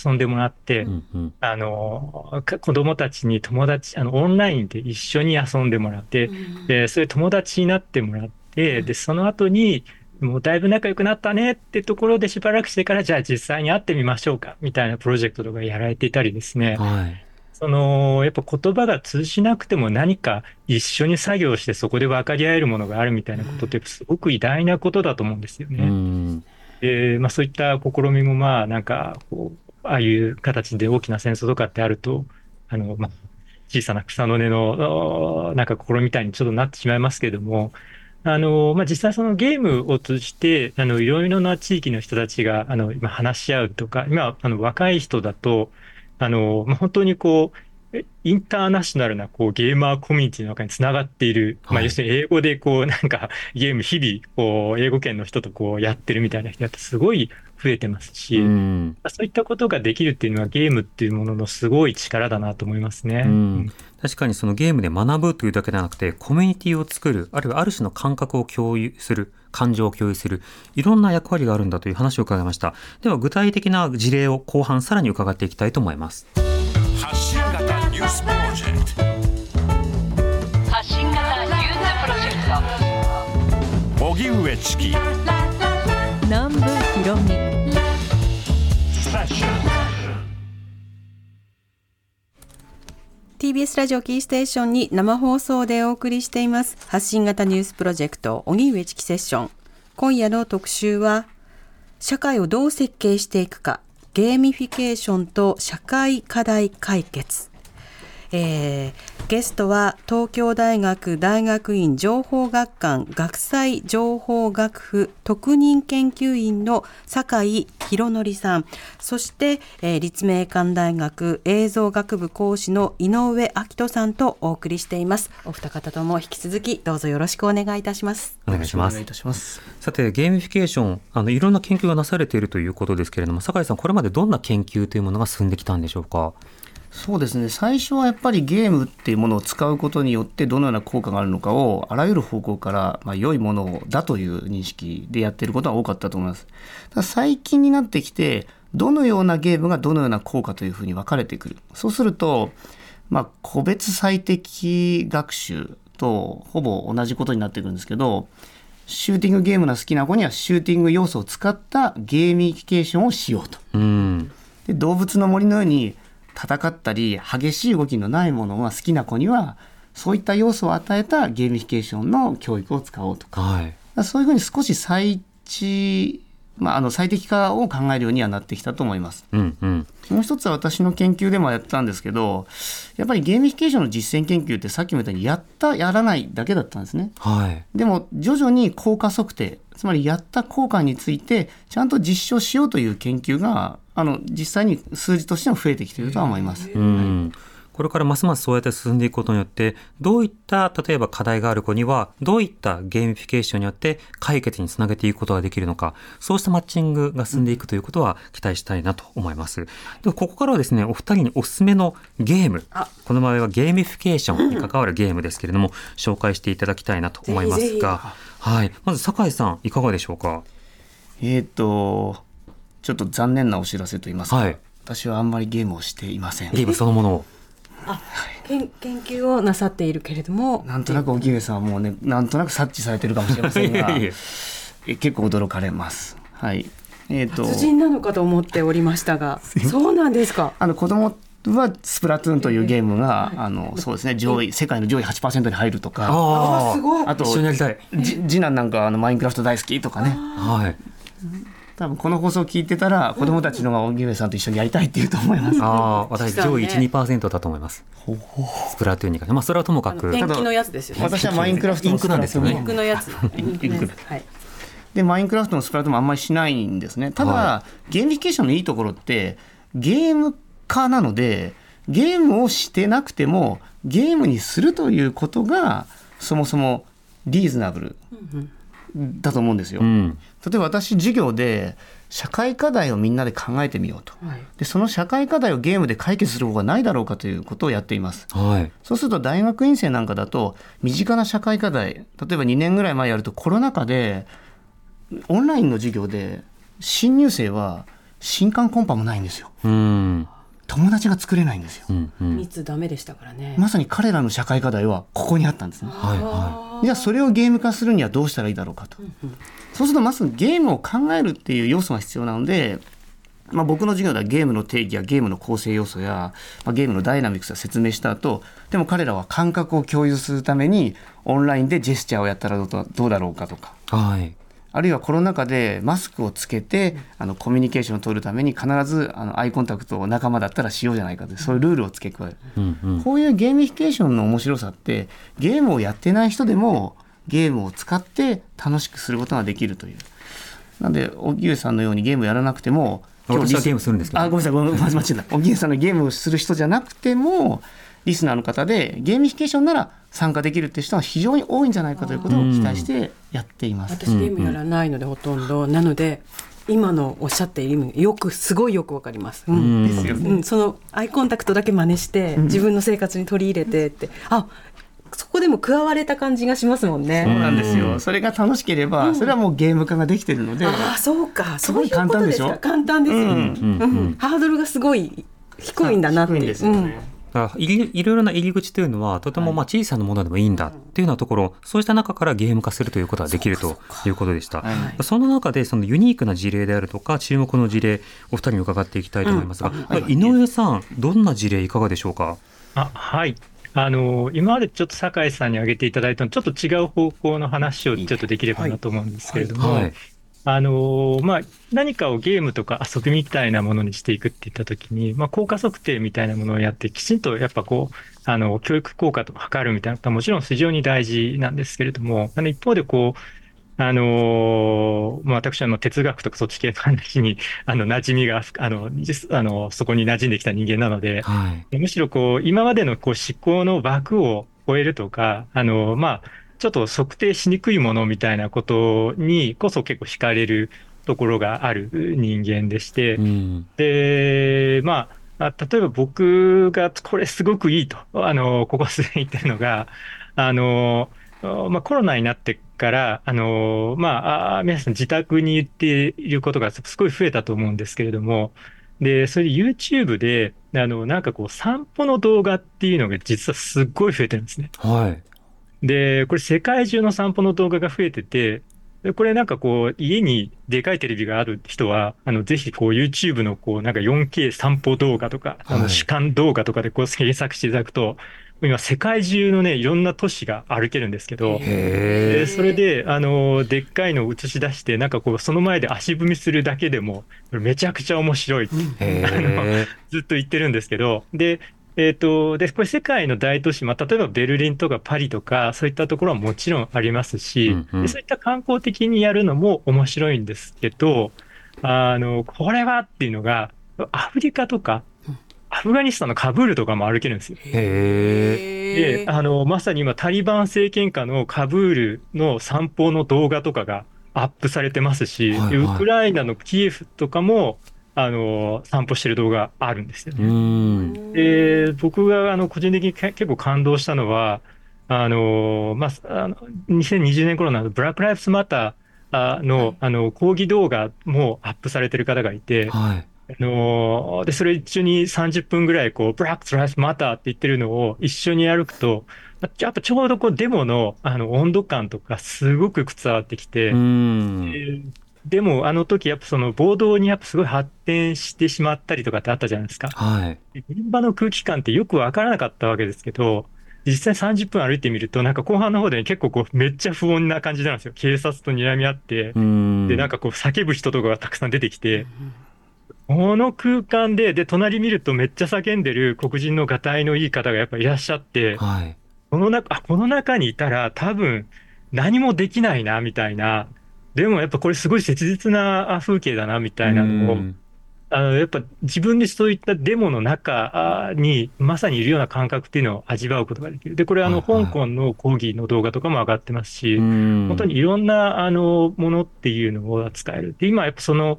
遊んでもらって、うんうん。あの、か子供たちに友達、あの、オンラインで一緒に遊んでもらって、で、それ友達になってもらって、で、その後に、もうだいぶ仲良くなったねってところでしばらくしてから、じゃあ実際に会ってみましょうか、みたいなプロジェクトとかやられていたりですね。はい。その、やっぱ言葉が通じなくても何か一緒に作業してそこで分かり合えるものがあるみたいなことってすごく偉大なことだと思うんですようね。ん。で、まあそういった試みもまあなんかこう、ああいう形で大きな戦争とかってあると、あの、まあ、小さな草の根の、なんか心みたいにちょっとなってしまいますけれども、あの、まあ、実際そのゲームを通じて、あの、いろいろな地域の人たちが、あの、今話し合うとか、今、あの、若い人だと、あの、まあ、本当にこう、えインターナショナルな、こう、ゲーマーコミュニティの中につながっている、まあ、はい。要するに英語で、こう、なんか、ゲーム日々、こう、英語圏の人とこう、やってるみたいな人だってすごい増えてますし、うん。そういったことができるっていうのはゲームっていうもののすごい力だなと思いますね。うん確かにそのゲームで学ぶというだけではなくて、コミュニティを作る、あるいはある種の感覚を共有する、感情を共有する、いろんな役割があるんだという話を伺いました。では具体的な事例を後半さらに伺っていきたいと思います。発信型ニュースプロジェクト発信型ニュースプロジェクト荻上チキ南部ひろ TBS ラジオキーステーションに生放送でお送りしています。発信型ニュースプロジェクト荻上チキ Session。今夜の特集は社会をどう設計していくかゲーミフィケーションと社会課題解決。えーゲストは東京大学大学院情報学館学際情報学部特任研究員の坂井裕紀さん。そして、えー立命館大学映像学部講師の井上明人さんとお送りしています。お二方とも引き続きどうぞよろしくお願いいたします。お願いします。お願いいたします。さてゲーミフィケーションあのいろんな研究がなされているということですけれども坂井さんこれまでどんな研究というものが進んできたんでしょうか？そうですね最初はやっぱりゲームっていうものを使うことによってどのような効果があるのかをあらゆる方向から、まあ、良いものだという認識でやっていることが多かったと思います。ただ最近になってきてどのようなゲームがどのような効果というふうに分かれてくる。そうすると、まあ、個別最適学習とほぼ同じことになってくるんですけどシューティングゲームの好きな子にはシューティング要素を使ったゲーミフィケーションをしようと。うんで動物の森のように戦ったり激しい動きのないものが好きな子にはそういった要素を与えたゲーミフィケーションの教育を使おうとかはいだからそういうふうに少し最地、まあ、あの最適化を考えるようにはなってきたと思います。うんうんもう一つは私の研究でもやったんですけどやっぱりゲーミフィケーションの実践研究ってさっきも言ったようにやったやらないだけだったんですね。はいでも徐々に効果測定つまりやった効果についてちゃんと実証しようという研究があの実際に数字としても増えてきているとは思います。うん。これからますますそうやって進んでいくことによってどういった例えば課題がある子にはどういったゲーミフィケーションによって解決につなげていくことができるのかそうしたマッチングが進んでいくということは期待したいなと思います。ではここからはですねお二人におすすめのゲーム。あ。この場合はゲーミフィケーションに関わるゲームですけれども紹介していただきたいなと思いますが。はい。まず坂井さんいかがでしょうか？えーっとちょっと残念なお知らせと言いますか、はい。私はあんまりゲームをしていません。ゲームそのものを。研研究をなさっているけれども。なんとなく荻上さんはもうねなんとなく察知されてるかもしれませんが。いやいや。え結構驚かれます。はい。えーっと。達人なのかと思っておりましたが。そうなんですか。あの子供はスプラトゥーンというゲームが、あのそうですね上位世界の上位8%に入るとか。ああすごい。あと一緒にやりたい。じ次男なんかあのマインクラフト大好きとかね。はい多分この放送を聞いてたら子供たちのが荻上さんと一緒にやりたいって言うと思います。ああ、私上位実はね1、2%だと思います。スプラトゥーンに関して。まあ、それはともかく。ペンキのやつですよね。私はマインクラフトインクなんですよね。ピンクのやつ。ピンク。のやつはい。でマインクラフトのスプラトゥーンもあんまりしないんですね。ただ、はゲーミフィケーションのいいところってゲーム化なのでゲームをしてなくてもゲームにするということがそもそもリーズナブルだと思うんですよ。うん。例えば私授業で社会課題をみんなで考えてみようと。はいでその社会課題をゲームで解決する方がないだろうかということをやっています。はい。そうすると大学院生なんかだと身近な社会課題例えば2年ぐらい前やるとコロナ禍でオンラインの授業で新入生は新刊コンパもないんですようん。友達が作れないんですようん。うん。密ダメでしたからねまさに彼らの社会課題はここにあったんですねはいはじゃあそれをゲーム化するにはどうしたらいいだろうかとそうするとまずゲームを考えるっていう要素が必要なのでまあ、僕の授業ではゲームの定義やゲームの構成要素や、まあ、ゲームのダイナミクスを説明した後でも彼らは感覚を共有するためにオンラインでジェスチャーをやったらどうだろうかとかい。はい。あるいはコロナ禍でマスクをつけてあのコミュニケーションを取るために必ずあのアイコンタクトを仲間だったらしようじゃないかというそういうルールを付け加える。うんうん。こういうゲーミフィケーションの面白さってゲームをやってない人でもゲームを使って楽しくすることができるという。なんで荻上さんのようにゲームやらなくても私はゲームするんですけどあごめんなさいごめんなさい間違えた荻上さんのゲームをする人じゃなくてもリスナーの方でゲーミフィケーションなら参加できるっていう人が非常に多いんじゃないかということを期待してやっています。私ゲームやらないのでほとんど、なので今のおっしゃっている意味よくすごいよくわかります。ううん。ん。ですよね。うん、そのアイコンタクトだけ真似して自分の生活に取り入れてって、あそこでも加われた感じがしますもんね。そうなんですよ。それが楽しければ、それはもうゲーム化ができてるので、ああそうか。すごいそううこと簡単でしょ？すか簡単ですよ、うんうんうんハードルがすごい低いんだなって。低いんですようん。ね。だからいろいろな入り口というのはとてもまあ小さなものでもいいんだっていうようなところそうした中からゲーム化するということができるということでした。はいその中でそのユニークな事例であるとか注目の事例お二人に伺っていきたいと思いますが、井上さんどんな事例いかがでしょうか？あはい。あの、今までちょっと酒井さんに挙げていただいたのちょっと違う方向の話をちょっとできればなと思うんですけれども、はい。あの、まあ、何かをゲームとか遊びみたいなものにしていくって言ったときに、まあ、効果測定みたいなものをやって、きちんとやっぱこう、あの、教育効果とか測るみたいなことはもちろん非常に大事なんですけれども、あの一方でこう、あのまあ、私はあの哲学とかそっち系の話に、あの、馴染みが、あの、実あの、そこに馴染んできた人間なので、はい。むしろこう、今までのこう思考の枠を超えるとか、あの、まあ、ちょっと測定しにくいものみたいなことにこそ結構惹かれるところがある人間でしてう、ん。で、まあ、あ例えば僕がこれすごくいいと、あの、ここ数年言ってるのが、あの、まあ、コロナになってから、あの、まあ、あ皆さん自宅に行っていることがすごい増えたと思うんですけれども、で、それで YouTube で、あの、なんかこう散歩の動画っていうのが実はすっごい増えてるんですね。はい。で、これ世界中の散歩の動画が増えてて、でこれなんかこう、家にでかいテレビがある人は、あの、ぜひこう YouTube のこう、なんか 4K 散歩動画とか、あの、はい主観動画とかでこう検索していただくと、今世界中のね、いろんな都市が歩けるんですけど、へでそれで、あの、でっかいのを映し出して、なんかこう、その前で足踏みするだけでも、めちゃくちゃ面白い。え。へずっと言ってるんですけど、で、えっ、と、で、これ世界の大都市、まあ、例えばベルリンとかパリとか、そういったところはもちろんありますし、うんうんでそういった観光的にやるのも面白いんですけど、あの、これはっていうのが、アフリカとか、アフガニスタンのカブールとかも歩けるんですよ。え。で、あの、まさに今、タリバン政権下のカブールの散歩の動画とかがアップされてますし、はいはいでウクライナのキエフとかも、あの、散歩してる動画あるんですようね。ん。で、僕があの個人的にけ結構感動したのは、あの、まあ、あの2020年頃のブラック・ライフスマターのあの抗議動画もアップされてる方がいて、はい。あので、それ一緒に30分ぐらい、こう、ブラック・ライフスマターって言ってるのを一緒に歩くと、やっぱちょうどこうデモのあの温度感とかすごく伝わってきて、でもあの時やっぱその暴動にやっぱすごい発展してしまったりとかってあったじゃないですか。はい。現場の空気感ってよくわからなかったわけですけど、実際30分歩いてみると、なんか後半の方でね結構こうめっちゃ不穏な感じなんですよ。警察と睨み合ってう、ん。で、なんかこう叫ぶ人とかがたくさん出てきて、この空間で、で、隣見るとめっちゃ叫んでる黒人のがたいのいい方がやっぱいらっしゃって、はい。この中、あ、この中にいたら多分何もできないな、みたいな。でもやっぱこれすごい切実なあ風景だな、みたいなのを、うんあの、やっぱ自分でそういったデモの中あにまさにいるような感覚っていうのを味わうことができる。で、これあの、香港の抗議の動画とかも上がってますし、うん本当にいろんな、あの、ものっていうのを扱える。で、今やっぱその、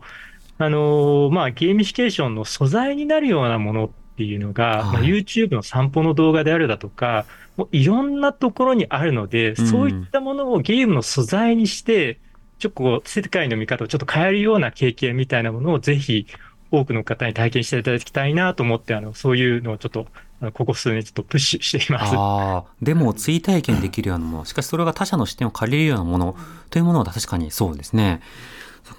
あの、まあ、ゲーミフィケーションの素材になるようなものっていうのが、まあ、はい YouTube の散歩の動画であるだとか、もういろんなところにあるので、うんそういったものをゲームの素材にして、ちょっとこう、世界の見方をちょっと変えるような経験みたいなものをぜひ、多くの方に体験していただきたいなと思って、あの、そういうのをちょっと、ここ数年ちょっとプッシュしています。ああ、でも追体験できるようなもの、しかしそれが他者の視点を借りるようなものというものは確かにそうですね。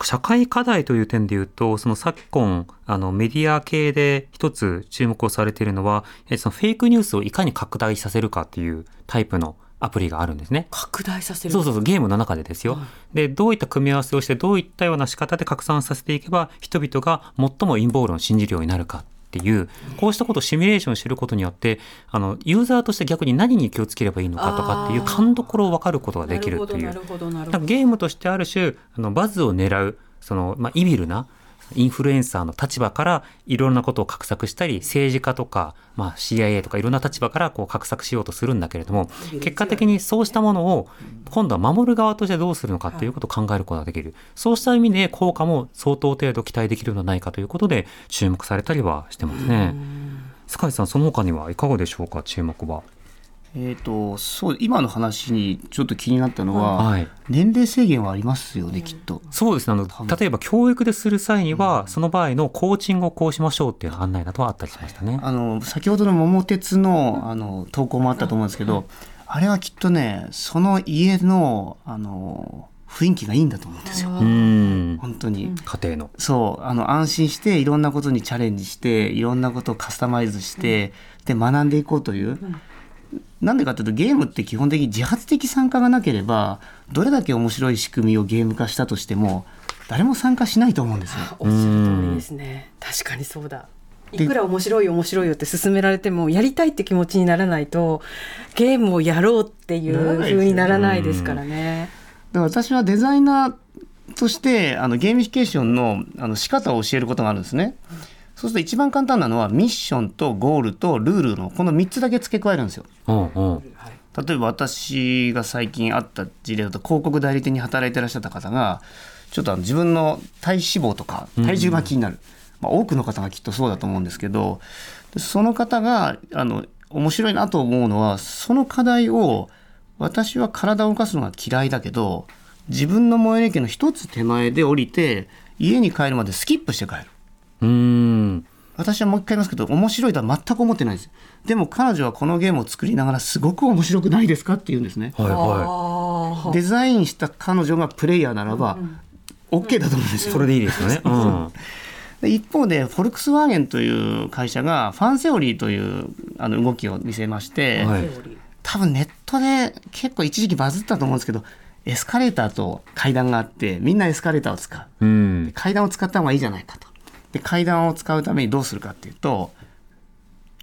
社会課題という点で言うと、その昨今、あのメディア系で一つ注目をされているのは、そのフェイクニュースをいかに拡大させるかっていうタイプのアプリがあるんですね。拡大させるそうそうそう、ゲームの中でですよ。で、どういった組み合わせをして、どういったような仕方で拡散させていけば、人々が最も陰謀論を信じるようになるかっていう、こうしたことをシミュレーションすることによって、あの、ユーザーとして逆に何に気をつければいいのかとかっていう勘どころを分かることができるというなる。ほどなるほどなるなんかほどゲームとしてある種、あの、バズを狙う、その、まあ、イビルな、インフルエンサーの立場からいろんなことを画策したり、政治家とか、まあ、CIA とかいろんな立場からこう画策しようとするんだけれども、結果的にそうしたものを今度は守る側としてどうするのかっていうことを考えることができる。そうした意味で効果も相当程度期待できるのではないかということで注目されたりはしてますね。坂井さん、その他にはいかがでしょうか、注目は。えー、とそう今の話にちょっと気になったのは、はい。年齢制限はありますよね、きっと。そうですね。あの、分例えば教育でする際には、その場合のコーチングをこうしましょうっていう案内などはあったりしましたね。あの先ほどの桃鉄のあの投稿もあったと思うんですけど、あれはきっとねその家のあの雰囲気がいいんだと思うんですよ。うん本当に。家庭のそうあの安心していろんなことにチャレンジしていろんなことをカスタマイズして、で学んでいこうという、なんでかというとゲームって基本的に自発的参加がなければどれだけ面白い仕組みをゲーム化したとしても誰も参加しないと思うんですよ。おっしゃる通りですね確かにそうだいくら面白い面白いよって勧められてもやりたいって気持ちにならないとゲームをやろうっていうならないですよ風にならないですからね。だから私はデザイナーとしてあのゲーミフィケーションのあの仕方を教えることがあるんですね。そうすると一番簡単なのはミッションとゴールとルールのこの3つだけ付け加えるんですよ。うんうん例えば私が最近あった事例だと広告代理店に働いてらっしゃった方がちょっとあの自分の体脂肪とか体重が気になる、まあ、多くの方がきっとそうだと思うんですけどでその方があの面白いなと思うのはその課題を私は体を動かすのが嫌いだけど自分の最寄り駅の一つ手前で降りて家に帰るまでスキップして帰る。うん私はもう一回言いますけど面白いとは全く思ってないです。でも彼女はこのゲームを作りながらすごく面白くないですかって言うんですね。はいはあデザインした彼女がプレイヤーならば OK だと思うんですよ。いそれでいいですよね。うん。で一方でフォルクスワーゲンという会社がファンセオリーというあの動きを見せまして、はい。多分ネットで結構一時期バズったと思うんですけどエスカレーターと階段があってみんなエスカレーターを使う。うん。階段を使った方がいいじゃないかと。で階段を使うためにどうするかっていうと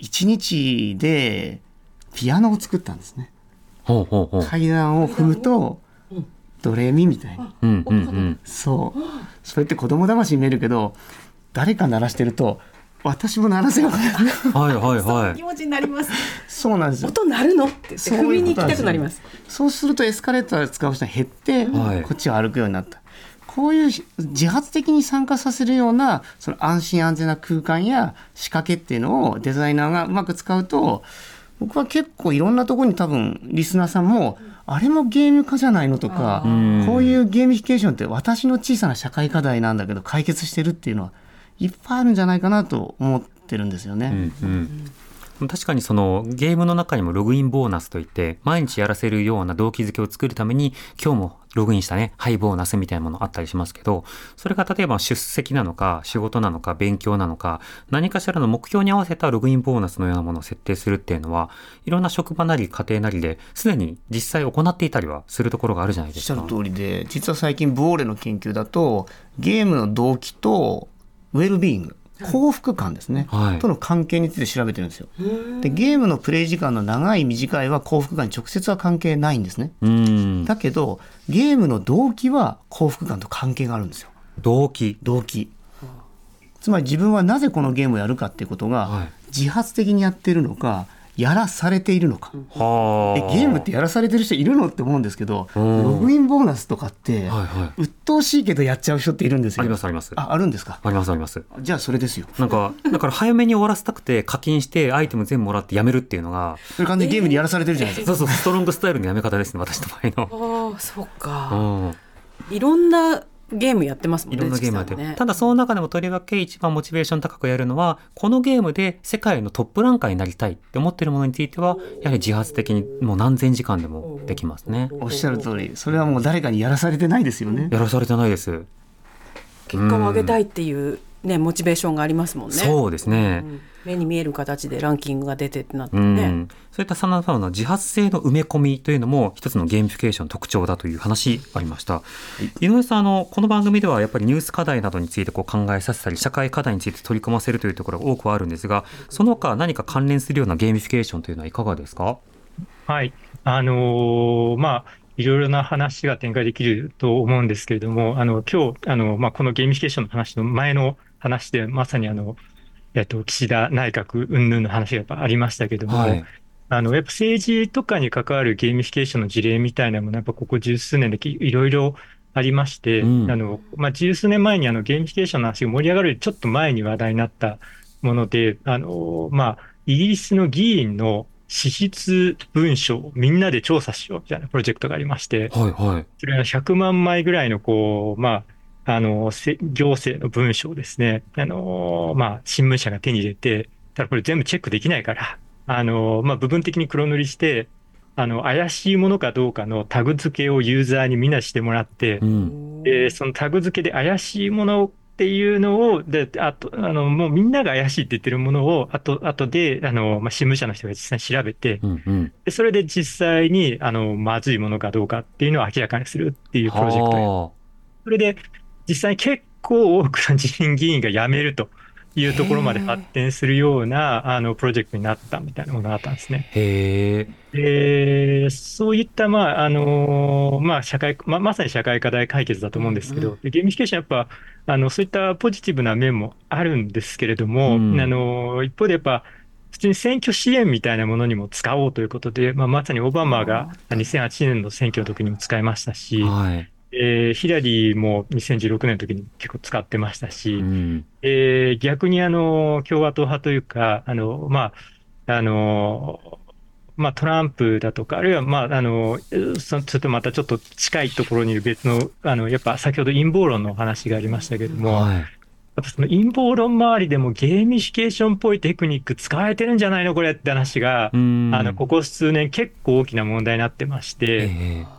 1日でピアノを作ったんですね。ほうほうほう階段を踏むとドレミみたいに。うんうんうんそう。それって子供騙しに見えるけど誰か鳴らしてると私も鳴らせよ。はいはいあ、はい気持ちになります。そうなんですよ。音鳴るの？って言ってそう踏みに行きたくなります。そうするとエスカレーターを使う人が減って、はいこっちを歩くようになった。こういう自発的に参加させるようなその安心安全な空間や仕掛けっていうのをデザイナーがうまく使うと僕は結構いろんなところに多分リスナーさんもあれもゲーム化じゃないのとかうん。こういうゲーミフィケーションって私の小さな社会課題なんだけど解決してるっていうのはいっぱいあるんじゃないかなと思ってるんですよね。うんうん、確かにそのゲームの中にもログインボーナスといって毎日やらせるような動機づけを作るために今日もログインしたねハイボーナスみたいなものあったりしますけどそれが例えば出席なのか仕事なのか勉強なのか何かしらの目標に合わせたログインボーナスのようなものを設定するっていうのはいろんな職場なり家庭なりですでに実際行っていたりはするところがあるじゃないですか。おっしゃる通りで実は最近ブオーレの研究だとゲームの動機とウェルビーイング幸福感ですね、はいとの関係について調べてるんですよ。でゲームのプレイ時間の長い短いは幸福感に直接は関係ないんですね。うんだけどゲームの動機は幸福感と関係があるんですよ。動機動機。つまり自分はなぜこのゲームをやるかっていうことが、はい自発的にやっているのかやらされているのか。ゲームってやらされてる人いるのって思うんですけど、うんログインボーナスとかって、はいはい鬱陶しいけどやっちゃう人っているんですよ。ありますありますあ、あるんですか？ありますありますじゃあそれですよ。なんかだから早めに終わらせたくて課金してアイテム全部もらってやめるっていうのがそれ完全にゲームにやらされてるじゃないですか。そうそうストロングスタイルのやめ方ですね私の場合の。ああ、そっか。うんいろんなゲームやってますもんね。いろんなゲームやってただその中でもとりわけ一番モチベーション高くやるのはこのゲームで世界のトップランカーになりたいって思ってるものについてはやはり自発的にもう何千時間でもできますね。おっしゃる通り、それはもう誰かにやらされてないですよね。やらされてないです、結果を上げたいっていうね、モチベーションがありますもんね。そうですね、うん目に見える形でランキングが出てってなってうんね。そういったさまざまな自発性の埋め込みというのも一つのゲーミフィケーションの特徴だという話ありました、井上さんあのこの番組ではやっぱりニュース課題などについてこう考えさせたり社会課題について取り組ませるというところが多くはあるんですがその他何か関連するようなゲーミフィケーションというのはいかがですか？はい。あのーまあ、いろいろな話が展開できると思うんですけれども、あの、今日、あの、まあ、このゲーミフィケーションの話の前の話で、まさにあの、えっと、岸田内閣云々の話がやっぱありましたけども、はい。あの、やっぱ政治とかに関わるゲーミフィケーションの事例みたいなものは、やっぱここ十数年できいろいろありまして、うん。あの、まあ、十数年前にあのゲーミフィケーションの話が盛り上がるちょっと前に話題になったもので、あの、まあ、イギリスの議員の支出文書をみんなで調査しようみたいなプロジェクトがありまして、はいはい。それは100万枚ぐらいの、こう、まあ、あの、せ行政の文書をですね、あの、まあ、新聞社が手に入れて、ただこれ全部チェックできないから、あの、まあ、部分的に黒塗りして、あの、怪しいものかどうかのタグ付けをユーザーにみんなしてもらってう、ん。で、そのタグ付けで怪しいものっていうのを、で、あと、あの、もうみんなが怪しいって言ってるものを、あと、あとで、あの、まあ、新聞社の人が実際に調べてう、ん。うん。で、それで実際に、あの、まずいものかどうかっていうのを明らかにするっていうプロジェクトそれで、実際に結構多くの自民議員が辞めるというところまで発展するような、あの、プロジェクトになったみたいなものがあったんですね。で、そういった、まあ、あの、まあ、社会、まあ、まさに社会課題解決だと思うんですけど、でゲーミフィケーションやっぱ、あの、そういったポジティブな面もあるんですけれども、うん。あの、一方でやっぱ、普通に選挙支援みたいなものにも使おうということで、まあ、まさにオバマが2008年の選挙の時にも使いましたし、はい。えーヒラリーも2016年の時に結構使ってましたし、うん。えー逆にあの、共和党派というか、あの、まあ、あの、まあ、トランプだとか、あるいは、まあ、あの、そちょっとまたちょっと近いところにいる別の、あの、やっぱ先ほど陰謀論の話がありましたけれども、はい。ぱその陰謀論周りでもゲーミフィケーションっぽいテクニック使われてるんじゃないのこれって話がう、ん。あの、ここ数年結構大きな問題になってまして、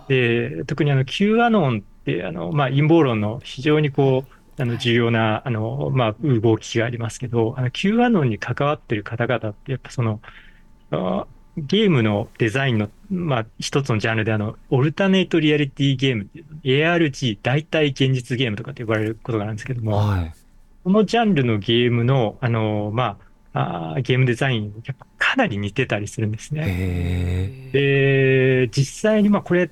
えで、特にあの、Q アノンって、あの、まあ、陰謀論の非常にこう、あの、重要な、あの、まあ、動きがありますけど、あの、Q アノンに関わってる方々って、やっぱその、あゲームのデザインの、まあ、一つのジャンルで、あの、オルタネイトリアリティゲームっていう、ARG、代替現実ゲームとかって呼ばれることがあるんですけども、えはい。このジャンルのゲームの、あの、まあ、あーゲームデザイン、やっぱかなり似てたりするんですね。で、実際にまあこれ、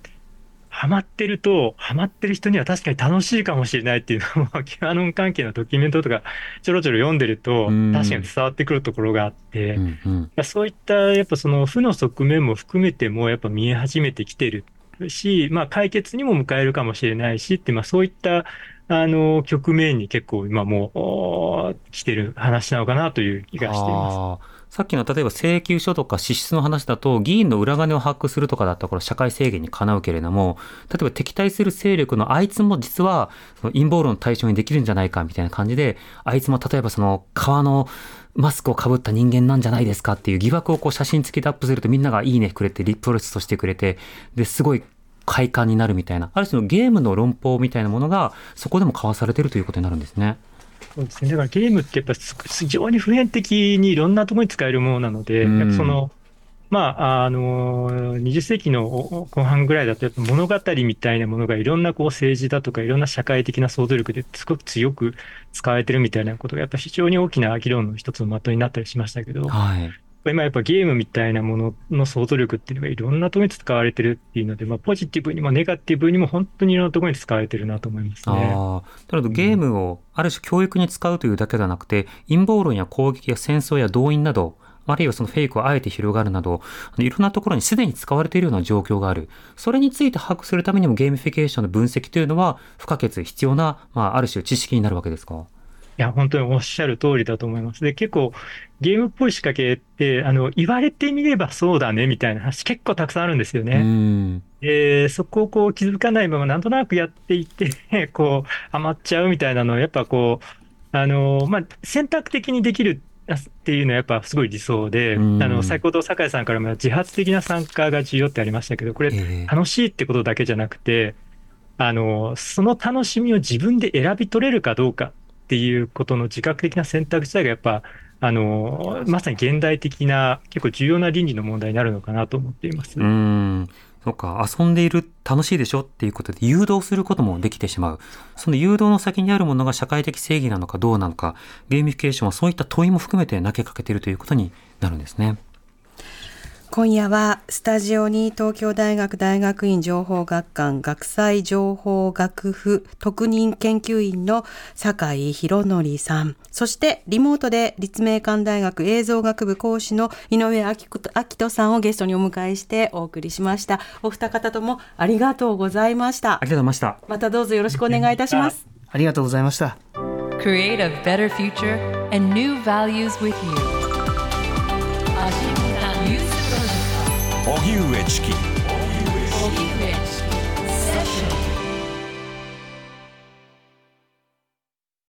ハマってると、ハマってる人には確かに楽しいかもしれないっていうのも、キュアノン関係のドキュメントとかちょろちょろ読んでるとうん、確かに伝わってくるところがあって、うんうん。そういったやっぱその負の側面も含めてもやっぱ見え始めてきてるし、まあ解決にも迎えるかもしれないしって、まあそういったあの局面に結構今もう来てる話なのかなという気がしています。さっきの例えば請求書とか支出の話だと議員の裏金を把握するとかだったら社会制限にかなうけれども例えば敵対する勢力のあいつも実は陰謀論の対象にできるんじゃないかみたいな感じであいつも例えばその革のマスクをかぶった人間なんじゃないですかっていう疑惑をこう写真付きでアップするとみんながいいねくれてリップロレスとしてくれてですごい快感になるみたいなある種のゲームの論法みたいなものがそこでも交わされてるということになるんですね。そうですね。だからゲームってやっぱす非常に普遍的にいろんなところに使えるものなので、うんやっぱその、まあ、あの、20世紀の後半ぐらいだと、やっぱ物語みたいなものがいろんなこう政治だとか、いろんな社会的な想像力ですごく強く使われてるみたいなことが、やっぱ非常に大きな議論の一つの的になったりしましたけど、はい。今やっぱゲームみたいなものの想像力っていうのがいろんなところに使われてるっていうので、まあ、ポジティブにもネガティブにも本当にいろんなところに使われてるなと思いますね。ああ、なるほど、ゲームをある種教育に使うというだけではなくて、陰謀論や攻撃や戦争や動員など、あるいはそのフェイクをあえて広がるなど、いろんなところにすでに使われているような状況がある。それについて把握するためにもゲーミフィケーションの分析というのは不可欠必要な、まあ、ある種知識になるわけですか？いや、本当におっしゃる通りだと思います。で、結構、ゲームっぽい仕掛けって、あの、言われてみればそうだね、みたいな話結構たくさんあるんですよね。ん。で、そこをこう気づかないまま、なんとなくやっていって、こう、ハマっちゃうみたいなのは、やっぱこう、あの、まあ、選択的にできるっていうのはやっぱすごい理想で、あうんの、先ほど酒井さんからも自発的な参加が重要ってありましたけど、これ、ええ楽しいってことだけじゃなくて、あの、その楽しみを自分で選び取れるかどうかっていうことの自覚的な選択自体がやっぱ、あの、まさに現代的な結構重要な倫理の問題になるのかなと思っています。うん。そうか、遊んでいる楽しいでしょっていうことで誘導することもできてしまう。その誘導の先にあるものが社会的正義なのかどうなのか、ゲーミフィケーションはそういった問いも含めて投げかけているということになるんですね。今夜はスタジオに東京大学大学院情報学環学際情報学府特任研究員の坂井裕紀さん、そしてリモートで立命館大学映像学部講師の井上明人さんをゲストにお迎えしてお送りしました。お二方ともありがとうございましたありがとうございました。またどうぞよろしくお願いいたします。ありがとうございました。Create a better future and new values with you. 荻上チキ。